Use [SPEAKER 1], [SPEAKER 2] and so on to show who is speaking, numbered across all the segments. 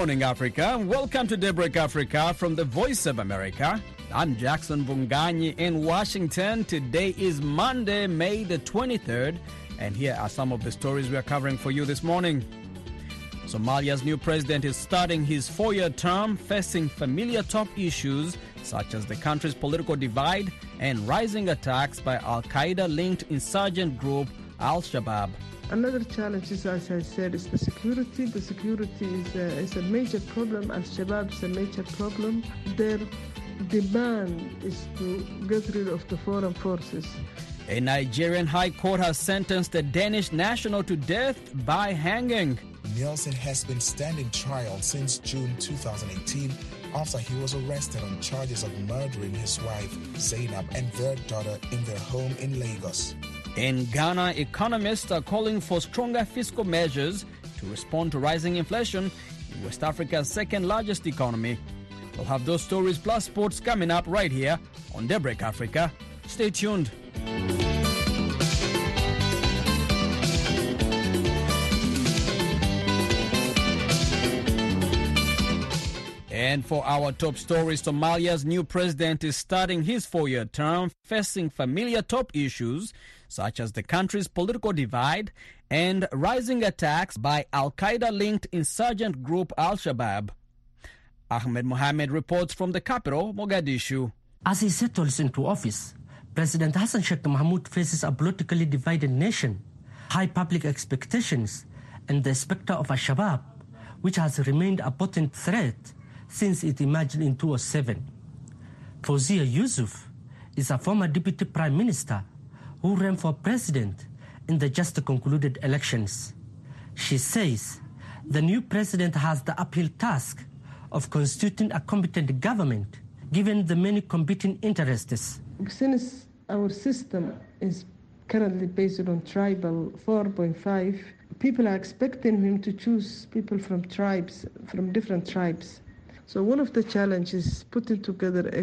[SPEAKER 1] morning, Africa. Welcome to Daybreak Africa from the Voice of America. I'm Jackson Mvunganyi in Washington. Today is Monday, May the 23rd, and here are some of the stories we are covering for you this morning. Somalia's new president is starting his four year term facing familiar top issues such as the country's political divide and rising attacks by Al Qaeda linked insurgent group Al Shabaab.
[SPEAKER 2] Another challenge is, as I said, is the security. The security is a, is a major problem. Al Shabaab is a major problem. Their demand is to get rid of the foreign forces.
[SPEAKER 1] A Nigerian high court has sentenced a Danish national to death by hanging.
[SPEAKER 3] Nielsen has been standing trial since June 2018 after he was arrested on charges of murdering his wife, Zainab, and their daughter in their home in Lagos.
[SPEAKER 1] In Ghana, economists are calling for stronger fiscal measures to respond to rising inflation in West Africa's second largest economy. We'll have those stories plus sports coming up right here on Daybreak Africa. Stay tuned. And for our top stories, Somalia's new president is starting his four year term facing familiar top issues such as the country's political divide and rising attacks by Al Qaeda linked insurgent group Al Shabaab. Ahmed Mohamed reports from the capital, Mogadishu.
[SPEAKER 4] As he settles into office, President Hassan Sheikh Mohamud faces a politically divided nation, high public expectations, and the specter of Al Shabaab, which has remained a potent threat since it emerged in 2007. Fawzia Yusuf is a former deputy prime minister who ran for president in the just concluded elections. She says the new president has the uphill task of constituting a competent government given the many competing interests.
[SPEAKER 2] Since our system is currently based on tribal 4.5, people are expecting him to choose people from tribes, from different tribes. So one of the challenges is putting together a,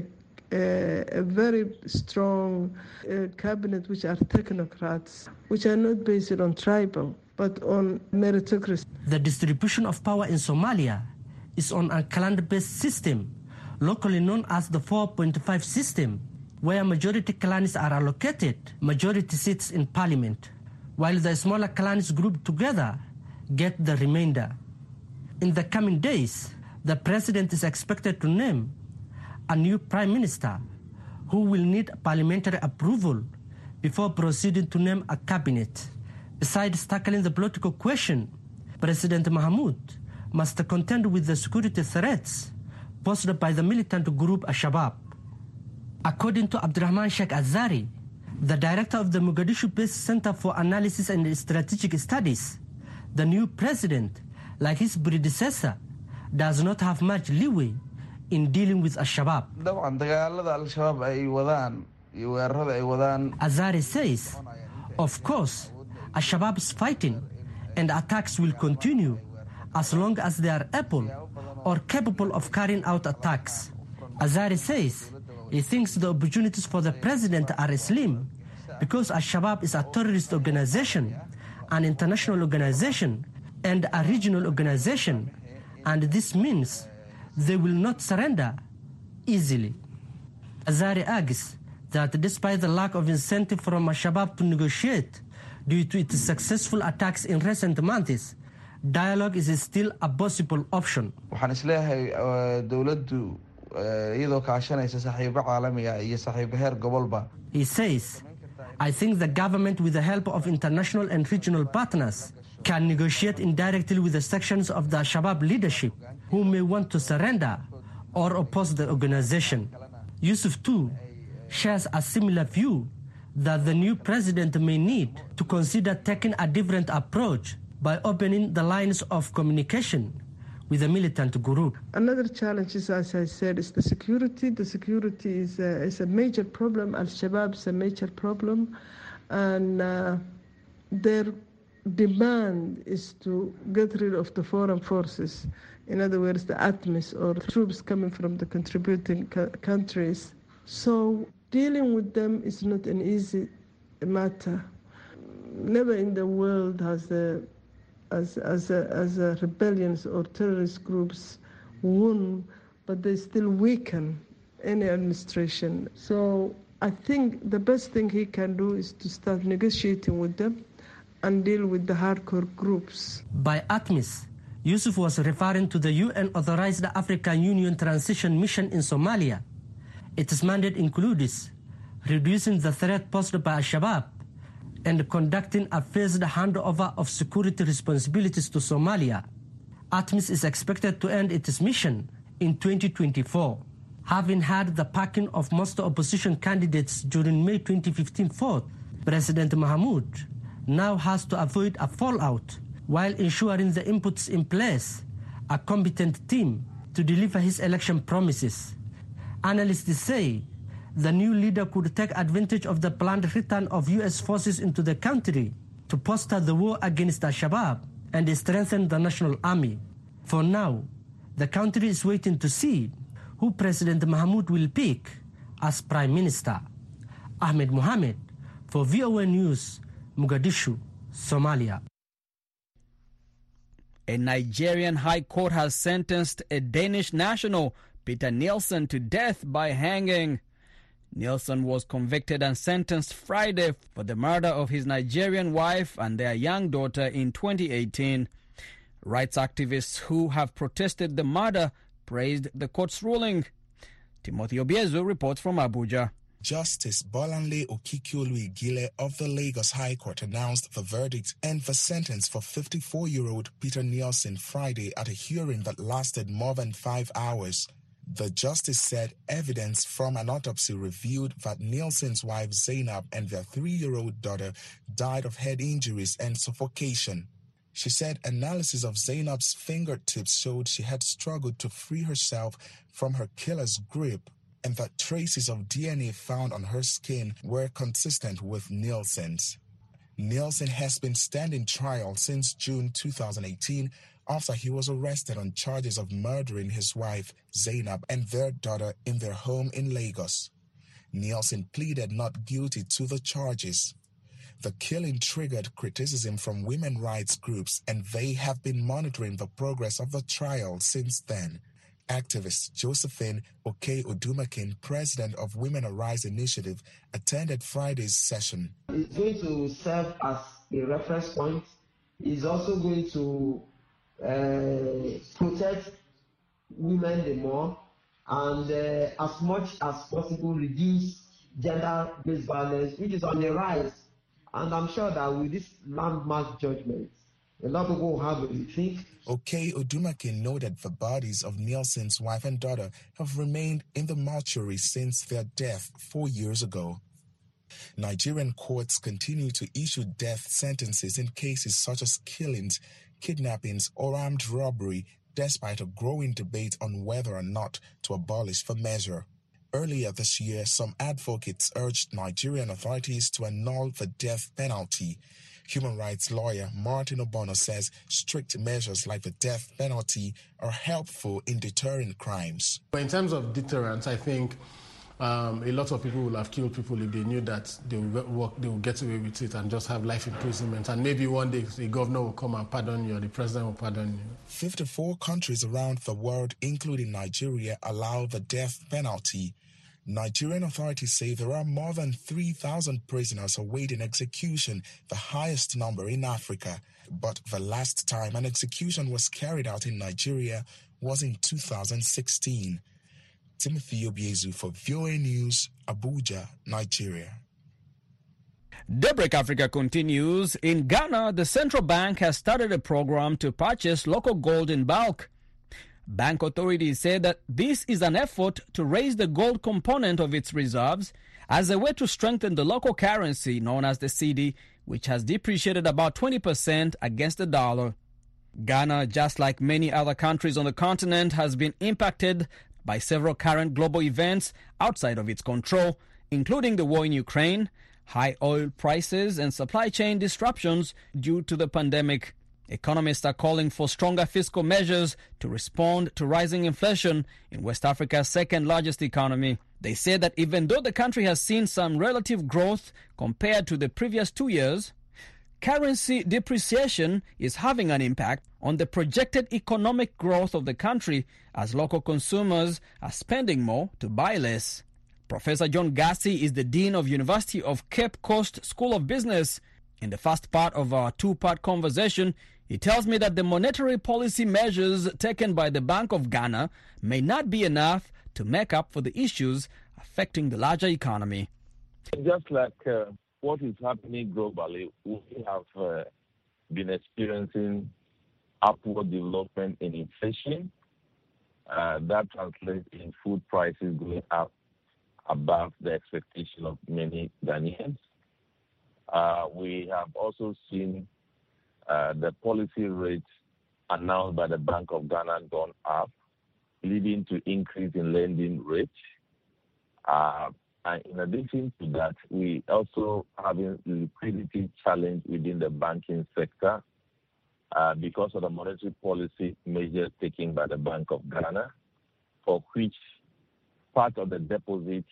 [SPEAKER 2] a, a very strong uh, cabinet which are technocrats, which are not based on tribal, but on meritocracy.
[SPEAKER 4] The distribution of power in Somalia is on a clan-based system, locally known as the 4.5 system, where majority clans are allocated majority seats in parliament, while the smaller clans grouped together get the remainder. In the coming days, the president is expected to name a new prime minister who will need parliamentary approval before proceeding to name a cabinet. Besides tackling the political question, President Mohamud must contend with the security threats posed by the militant group Al-Shabaab. According to Abdurrahman Sheikh Azari, the director of the Mogadishu-based Center for Analysis and Strategic Studies, the new president, like his predecessor, does not have much leeway in dealing with Al-Shabaab.
[SPEAKER 5] dabcan dagaalada al-shabaab ay wadaan iyo weerarada ay wadaan
[SPEAKER 4] Azari says, of course, Al-Shabaab's fighting and attacks will continue as long as they are able or capable of carrying out attacks. Azari says he thinks the opportunities for the president are slim because Al-Shabaab is a terrorist organization, an international organization, and a regional organization, and this means they will not surrender easily. Azari argues that despite the lack of incentive from Al-Shabaab to negotiate due to its successful attacks in recent months, dialogue is still a possible option.
[SPEAKER 5] waxaan is leeyahay eh, dowladdu eh, iyadoo kaashanaysa saaxiibo caalamiga iyo saaxiibo heer gobolba
[SPEAKER 4] He says, I think the government, with the help of international and regional partners, can negotiate indirectly with the sections of the Shabab leadership who may want to surrender or oppose the organization. Yusuf, too, shares a similar view that the new president may need to consider taking a different approach by opening the lines of communication with the militant group.
[SPEAKER 2] Another challenge is, as I said, is the security. The security is a, is a major problem. Al Shabaab is a major problem, and uh, their demand is to get rid of the foreign forces. In other words, the ATMIS or troops coming from the contributing co- countries. So dealing with them is not an easy matter. Never in the world has the as as a, as a rebellions or terrorist groups won, but they still weaken any administration. So I think the best thing he can do is to start negotiating with them and deal with the hardcore groups.
[SPEAKER 4] By ATMIS, Yusuf was referring to the UN authorized African Union Transition Mission in Somalia. Its mandate includes reducing the threat posed by Al Shabaab and conducting a phased handover of security responsibilities to Somalia. ATMIS is expected to end its mission in 2024. Having had the backing of most opposition candidates during May 2015 vote, President Mahmoud now has to avoid a fallout while ensuring the inputs in place, a competent team to deliver his election promises. Analysts say the new leader could take advantage of the planned return of U.S. forces into the country to foster the war against Al Shabaab and strengthen the national army. For now, the country is waiting to see who President Mohamud will pick as Prime Minister. Ahmed Mohamed for VOA News, Mogadishu, Somalia.
[SPEAKER 1] A Nigerian high court has sentenced a Danish national, Peter Nielsen, to death by hanging. Nielsen was convicted and sentenced Friday for the murder of his Nigerian wife and their young daughter in 2018. Rights activists who have protested the murder praised the court's ruling. Timothy Obiezu reports from Abuja.
[SPEAKER 6] Justice Bolanle Okikiolu Igile of the Lagos High Court announced the verdict and the sentence for 54-year-old Peter Nielsen Friday at a hearing that lasted more than five hours. The justice said evidence from an autopsy revealed that Nielsen's wife Zainab and their three-year-old daughter died of head injuries and suffocation. She said analysis of Zainab's fingertips showed she had struggled to free herself from her killer's grip and that traces of DNA found on her skin were consistent with Nielsen's. Nielsen has been standing trial since June 2018 after he was arrested on charges of murdering his wife, Zainab, and their daughter in their home in Lagos. Nielsen pleaded not guilty to the charges. The killing triggered criticism from women rights groups, and they have been monitoring the progress of the trial since then. Activist Josephine Okei-Odumakin, president of Women Arise Initiative, attended Friday's session.
[SPEAKER 7] It's going to serve as a reference point. It's also going to uh, protect women the more and uh, as much as possible reduce gender-based violence, which is on the rise. And I'm sure that with this landmark judgment, a lot of people will have a rethink.
[SPEAKER 6] Okei-Odumakin noted the bodies of Nielsen's wife and daughter have remained in the mortuary since their death four years ago. Nigerian courts continue to issue death sentences in cases such as killings, kidnappings, or armed robbery, despite a growing debate on whether or not to abolish the measure. Earlier this year, some advocates urged Nigerian authorities to annul the death penalty. Human rights lawyer Martin Obono says strict measures like the death penalty are helpful in deterring crimes.
[SPEAKER 8] In terms of deterrence, I think um, a lot of people will have killed people if they knew that they will, work, they will get away with it and just have life imprisonment. And maybe one day the governor will come and pardon you or the president will pardon you.
[SPEAKER 6] 54 countries around the world, including Nigeria, allow the death penalty. Nigerian authorities say there are more than 3,000 prisoners awaiting execution, the highest number in Africa. But the last time an execution was carried out in Nigeria was in 2016. Timothy Obiezu for VOA News, Abuja, Nigeria.
[SPEAKER 1] Daybreak Africa continues. In Ghana, the central bank has started a program to purchase local gold in bulk. Bank authorities say that this is an effort to raise the gold component of its reserves as a way to strengthen the local currency known as the cedi, which has depreciated about 20% against the dollar. Ghana, just like many other countries on the continent, has been impacted by several current global events outside of its control, including the war in Ukraine, high oil prices, and supply chain disruptions due to the pandemic. Economists are calling for stronger fiscal measures to respond to rising inflation in West Africa's second largest economy. They say that even though the country has seen some relative growth compared to the previous two years, currency depreciation is having an impact on the projected economic growth of the country as local consumers are spending more to buy less. Professor John Gatsi is the Dean of University of Cape Coast School of Business. In the first part of our two-part conversation, he tells me that the monetary policy measures taken by the Bank of Ghana may not be enough to make up for the issues affecting the larger economy.
[SPEAKER 9] Just like uh, what is happening globally, we have uh, been experiencing upward development in inflation. Uh, that translates in food prices going up above the expectation of many Ghanaians. Uh, we have also seen the policy rate announced by the Bank of Ghana gone up, leading to increase in lending rates. Uh, and in addition to that, we also having liquidity challenge within the banking sector uh, because of the monetary policy measures taken by the Bank of Ghana, for which part of the deposit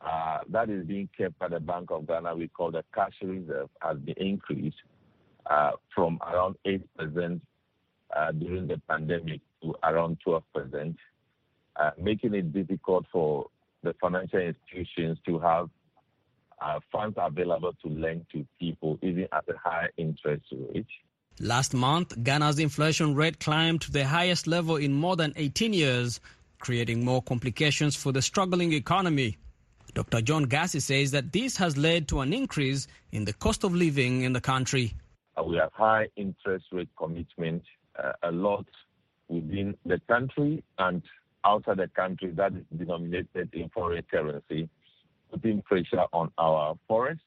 [SPEAKER 9] uh, that is being kept by the Bank of Ghana, we call the cash reserve, has been increased uh, from around 8% uh, during the pandemic to around 12%, uh, making it difficult for the financial institutions to have uh, funds available to lend to people, even at a high interest rate.
[SPEAKER 1] Last month, Ghana's inflation rate climbed to the highest level in more than 18 years, creating more complications for the struggling economy. Dr. John Gatsi says that this has led to an increase in the cost of living in the country.
[SPEAKER 9] Uh, we have high interest rate commitment, uh, a lot within the country and outside the country that is denominated in foreign currency, putting pressure on our forests.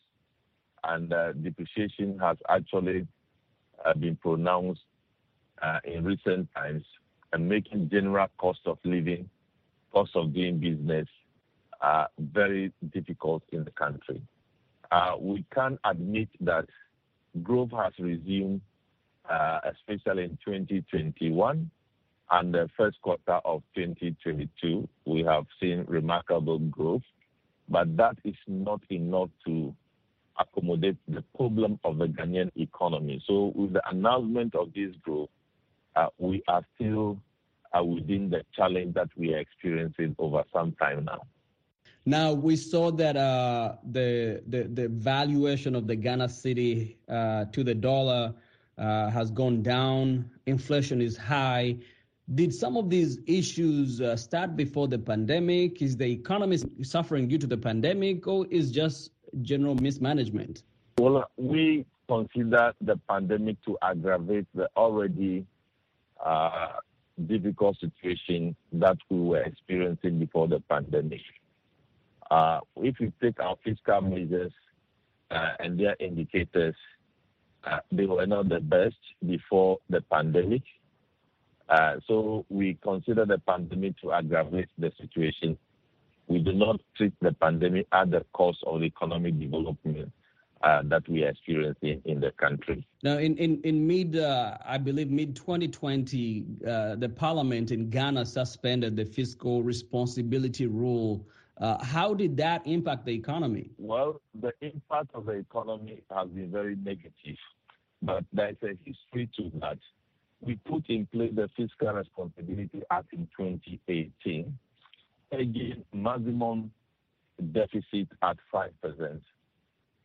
[SPEAKER 9] And uh, depreciation has actually been pronounced in recent times and making general cost of living, cost of doing business, very difficult in the country. We can admit that growth has resumed, uh, especially in 2021 and the first quarter of 2022. We have seen remarkable growth, but that is not enough to accommodate the problem of the Ghanaian economy. So, with the announcement of this growth, uh, we are still uh, within the challenge that we are experiencing over some time now.
[SPEAKER 1] Now we saw that uh, the, the, the valuation of the Ghana cedi uh, to the dollar uh, has gone down. Inflation is high. Did some of these issues uh, start before the pandemic? Is the economy suffering due to the pandemic, or is just general mismanagement?
[SPEAKER 9] Well, we consider the pandemic to aggravate the already uh, difficult situation that we were experiencing before the pandemic. Uh, if we take our fiscal measures uh, and their indicators, uh, they were not the best before the pandemic. So we consider the pandemic to aggravate the situation. We do not treat the pandemic at the cost of the economic development. That we are experiencing in the country.
[SPEAKER 1] Now, in in, in mid, uh, I believe mid 2020, uh, the parliament in Ghana suspended the fiscal responsibility rule uh, how did that impact the economy?
[SPEAKER 9] Well, the impact of the economy has been very negative, but there's a history to that. We put in place the Fiscal Responsibility Act in 2018, again, maximum deficit at 5%.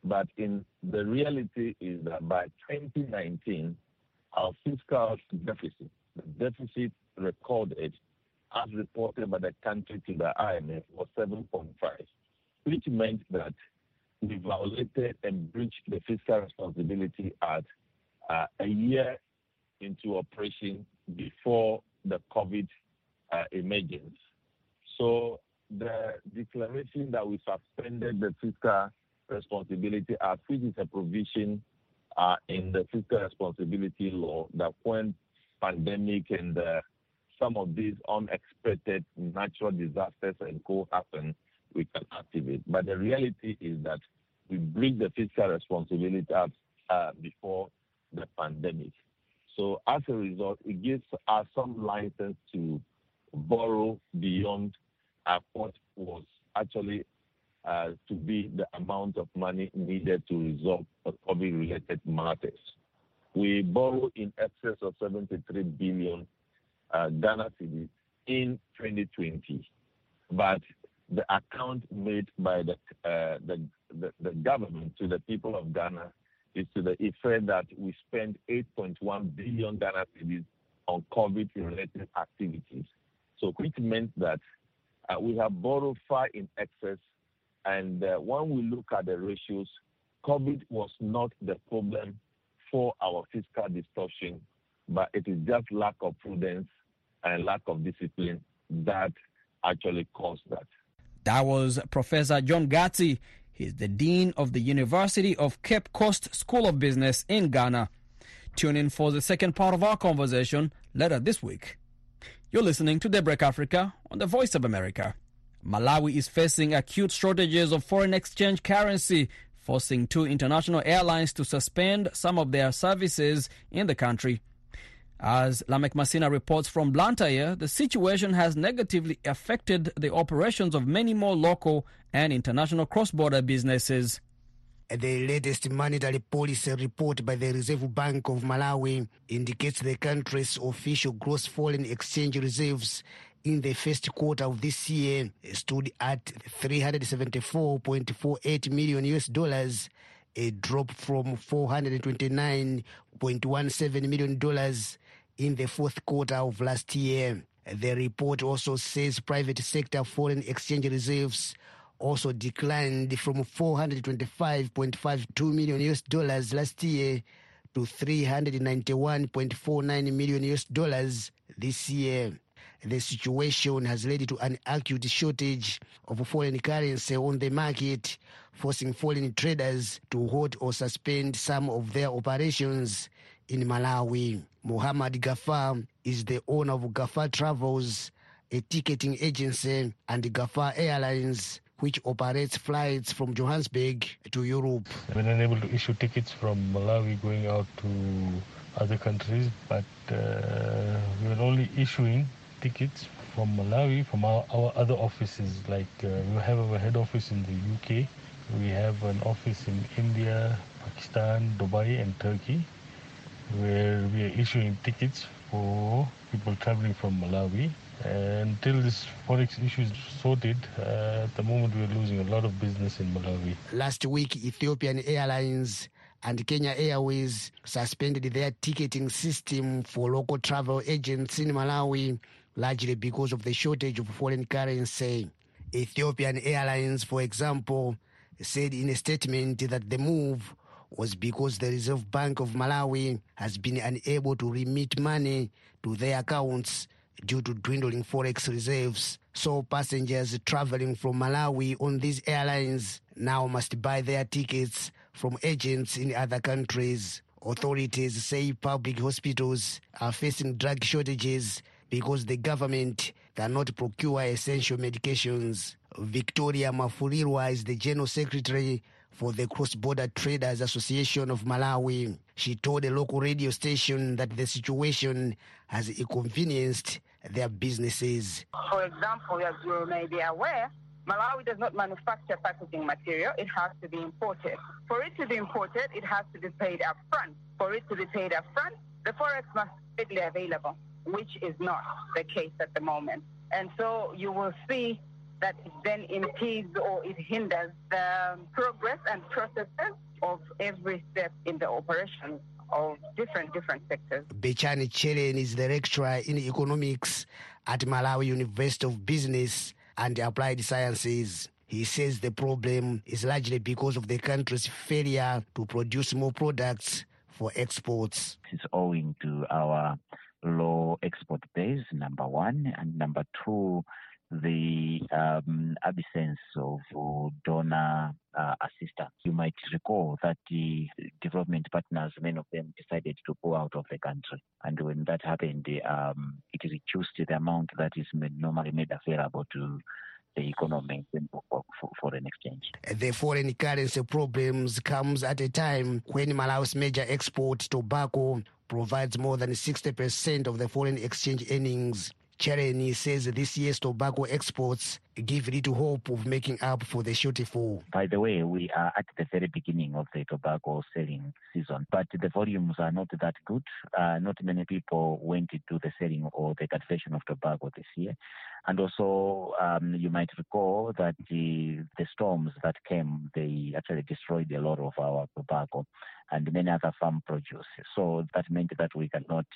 [SPEAKER 9] But in the reality is that by 2019, our fiscal deficit, the deficit recorded as reported by the country to the IMF, was 7.5, which meant that we violated and breached the Fiscal Responsibility at uh, a year into operation before the COVID uh, emergence. So the declaration that we suspended the Fiscal Responsibility Act, which is a provision uh, in the Fiscal Responsibility Law that when pandemic and uh, some of these unexpected natural disasters and co happen, we can activate. But the reality is that we bring the fiscal responsibility up uh, before the pandemic. So as a result, it gives us some license to borrow beyond uh, what was actually uh, to be the amount of money needed to resolve COVID-related matters. We borrow in excess of 73 billion Ghana cedis in 2020, but the account made by the, uh, the, the, the government to the people of Ghana is to the effect that we spent 8.1 billion Ghana cedis on COVID-related activities. So, which meant that uh, we have borrowed far in excess. And uh, when we look at the ratios, COVID was not the problem for our fiscal distortion, but it is just lack of prudence and lack of discipline that actually caused that.
[SPEAKER 1] That was Professor John Gatsi. He's the Dean of the University of Cape Coast School of Business in Ghana. Tune in for the second part of our conversation later this week. You're listening to Daybreak Africa on the Voice of America. Malawi is facing acute shortages of foreign exchange currency, forcing two international airlines to suspend some of their services in the country. As Lamek Masina reports from Blantyre, the situation has negatively affected the operations of many more local and international cross border businesses.
[SPEAKER 10] The latest monetary policy report by the Reserve Bank of Malawi indicates the country's official gross foreign exchange reserves in the first quarter of this year stood at 374.48 million US dollars, a drop from 429.17 million dollars in the fourth quarter of last year. The report also says private sector foreign exchange reserves also declined from 425.52 million US dollars last year to 391.49 million US dollars this year. The situation has led to an acute shortage of foreign currency on the market, forcing foreign traders to halt or suspend some of their operations in Malawi. Muhammad Gafar is the owner of Gafar Travels, a ticketing agency, and Gafar Airlines, which operates flights from Johannesburg to Europe.
[SPEAKER 11] We're unable to issue tickets from Malawi going out to other countries, but uh, we are only issuing tickets from Malawi from our, our other offices. Like uh, we have our head office in the UK, we have an office in India, Pakistan, Dubai, and Turkey, where we are issuing tickets for people traveling from Malawi. And until this forex issue is sorted, uh, at the moment we're losing a lot of business in Malawi.
[SPEAKER 10] Last week, Ethiopian Airlines and Kenya Airways suspended their ticketing system for local travel agents in Malawi, largely because of the shortage of foreign currency. Ethiopian Airlines, for example, said in a statement that the move was because the Reserve Bank of Malawi has been unable to remit money to their accounts due to dwindling forex reserves. So passengers traveling from Malawi on these airlines now must buy their tickets from agents in other countries. Authorities say public hospitals are facing drug shortages because the government cannot procure essential medications. Victoria Mafurirwa is the General Secretary for the Cross Border Traders Association of Malawi. She told a local radio station that the situation has inconvenienced their businesses.
[SPEAKER 12] For example, as you may be aware, Malawi does not manufacture packaging material. It has to be imported. For it to be imported, it has to be paid up front. For it to be paid up front, the forex must be readily available, which is not the case at the moment. And so you will see that then impedes or it hinders the progress and processes of every step in the operation of different different sectors.
[SPEAKER 10] Betchani Tchereni is the lecturer in economics at Malawi University of Business and Applied Sciences. He says the problem is largely because of the country's failure to produce more products for exports.
[SPEAKER 13] It's owing to our low export base, number one, and number two, the um, absence of uh, donor uh, assistance. You might recall that the development partners, many of them decided to go out of the country. And when that happened, um, it reduced the amount that is normally made available to the economy for foreign exchange.
[SPEAKER 10] The foreign currency problems comes at a time when Malawi's major export, tobacco, provides more than 60% of the foreign exchange earnings. Tchereni says this year's tobacco exports give little hope of making up for the shortfall.
[SPEAKER 13] By the way, we are at the very beginning of the tobacco selling season, but the volumes are not that good. Uh, not many people went into the selling or the cultivation of tobacco this year. And also, um, you might recall that the, the storms that came, they actually destroyed a lot of our tobacco and many other farm produce. So that meant that we cannot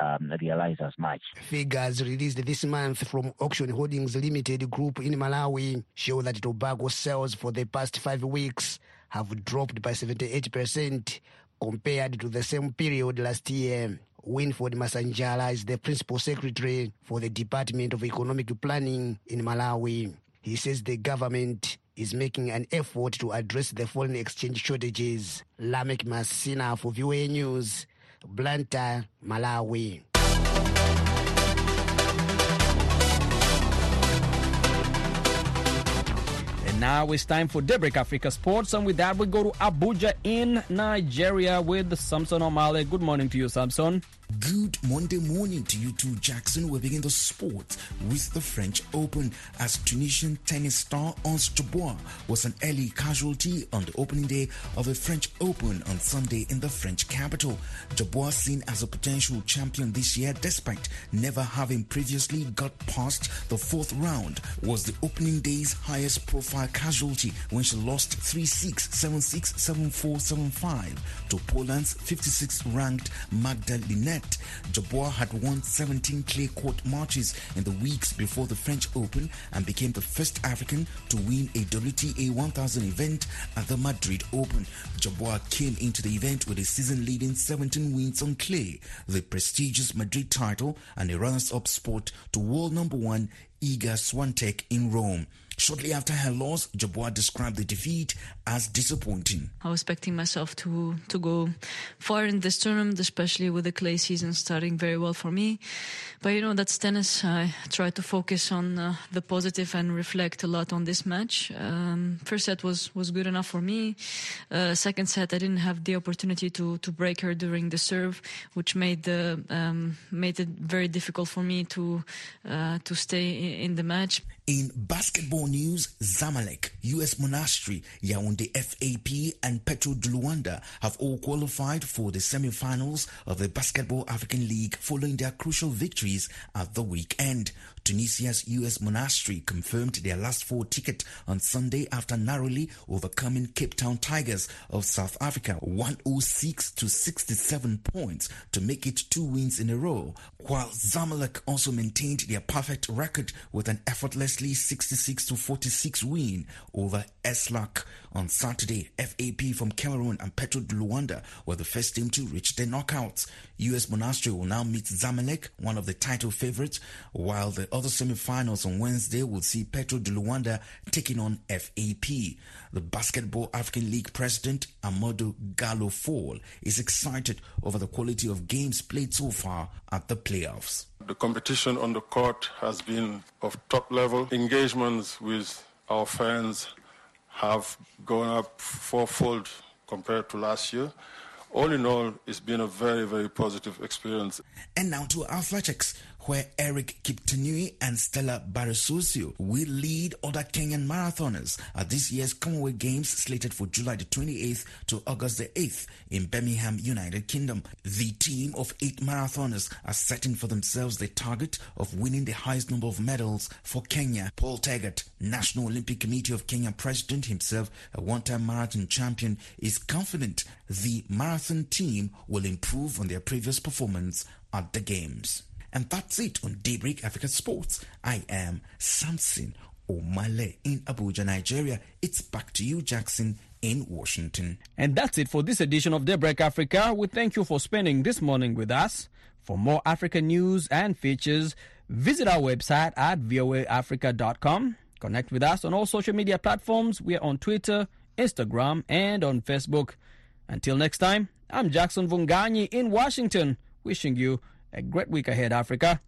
[SPEAKER 13] um, realize as much.
[SPEAKER 10] Figures released this month from Auction Holdings Limited Group in Malawi show that tobacco sales for the past five weeks have dropped by 78% compared to the same period last year. Winford Masanjala is the principal secretary for the Department of Economic Planning in Malawi. He says the government is making an effort to address the foreign exchange shortages. Lamek Masina for VOA News, Blantyre, Malawi.
[SPEAKER 1] And now it's time for Daybreak Africa Sports. And with that, we go to Abuja in Nigeria with Samson Omale. Good morning to you, Samson.
[SPEAKER 3] Good Monday morning to you too, Jackson. We begin the sport with the French Open as Tunisian tennis star Ons Jabeur was an early casualty on the opening day of the French Open on Sunday in the French capital. Jabeur, seen as a potential champion this year despite never having previously got past the fourth round, was the opening day's highest profile casualty when she lost 3-6, 7-6, 7-4, 7-5 to Poland's 56th ranked Magda Linette. Jabeur had won 17 clay court matches in the weeks before the French Open and became the first African to win a WTA 1000 event at the Madrid Open. Jabeur came into the event with a season-leading 17 wins on clay, the prestigious Madrid title, and a runners-up spot to world number one Iga Swiatek in Rome. Shortly after her loss, Jabeur described the defeat as disappointing.
[SPEAKER 14] I was expecting myself to to go far in this tournament, especially with the clay season starting very well for me. But you know that's tennis. I try to focus on uh, the positive and reflect a lot on this match. Um, first set was was good enough for me. Uh, second set, I didn't have the opportunity to to break her during the serve, which made the um, made it very difficult for me to uh, to stay in the match.
[SPEAKER 3] In basketball news, Zamalek, US Monastir, Yaounde FAP, and Petro de Luanda have all qualified for the semi-finals of the Basketball African League following their crucial victories at the weekend. Tunisia's US Monastir confirmed their last four ticket on Sunday after narrowly overcoming Cape Town Tigers of South Africa 106 to 67 points to make it two wins in a row, while Zamalek also maintained their perfect record with an effortlessly 66 to 46 win over SLAC on Saturday. FAP from Cameroon and Petro Luanda were the first team to reach the knockouts. US Monastir will now meet Zamalek, one of the title favorites, while the other semi-finals on Wednesday will see Petro de Luanda taking on FAP. The Basketball African League president, Amadou Gallo Fall, is excited over the quality of games played so far at the playoffs.
[SPEAKER 15] The competition on the court has been of top level. Engagements with our fans have gone up fourfold compared to last year. All in all, it's been a very, very positive experience.
[SPEAKER 3] And now to our athletics, where Eric Kiptanui and Stella Barsosio will lead other Kenyan marathoners at this year's Commonwealth Games slated for July the 28th to August the 8th in Birmingham, United Kingdom. The team of eight marathoners are setting for themselves the target of winning the highest number of medals for Kenya. Paul Tergat, National Olympic Committee of Kenya president himself, a one-time marathon champion, is confident the marathon team will improve on their previous performance at the Games. And that's it on Daybreak Africa Sports. I am Samson Omale in Abuja, Nigeria. It's back to you, Jackson, in Washington.
[SPEAKER 1] And that's it for this edition of Daybreak Africa. We thank you for spending this morning with us. For more African news and features, visit our website at voaafrica.com. Connect with us on all social media platforms. We are on Twitter, Instagram, and on Facebook. Until next time, I'm Jackson Mvunganyi in Washington, wishing you a great week ahead, Africa.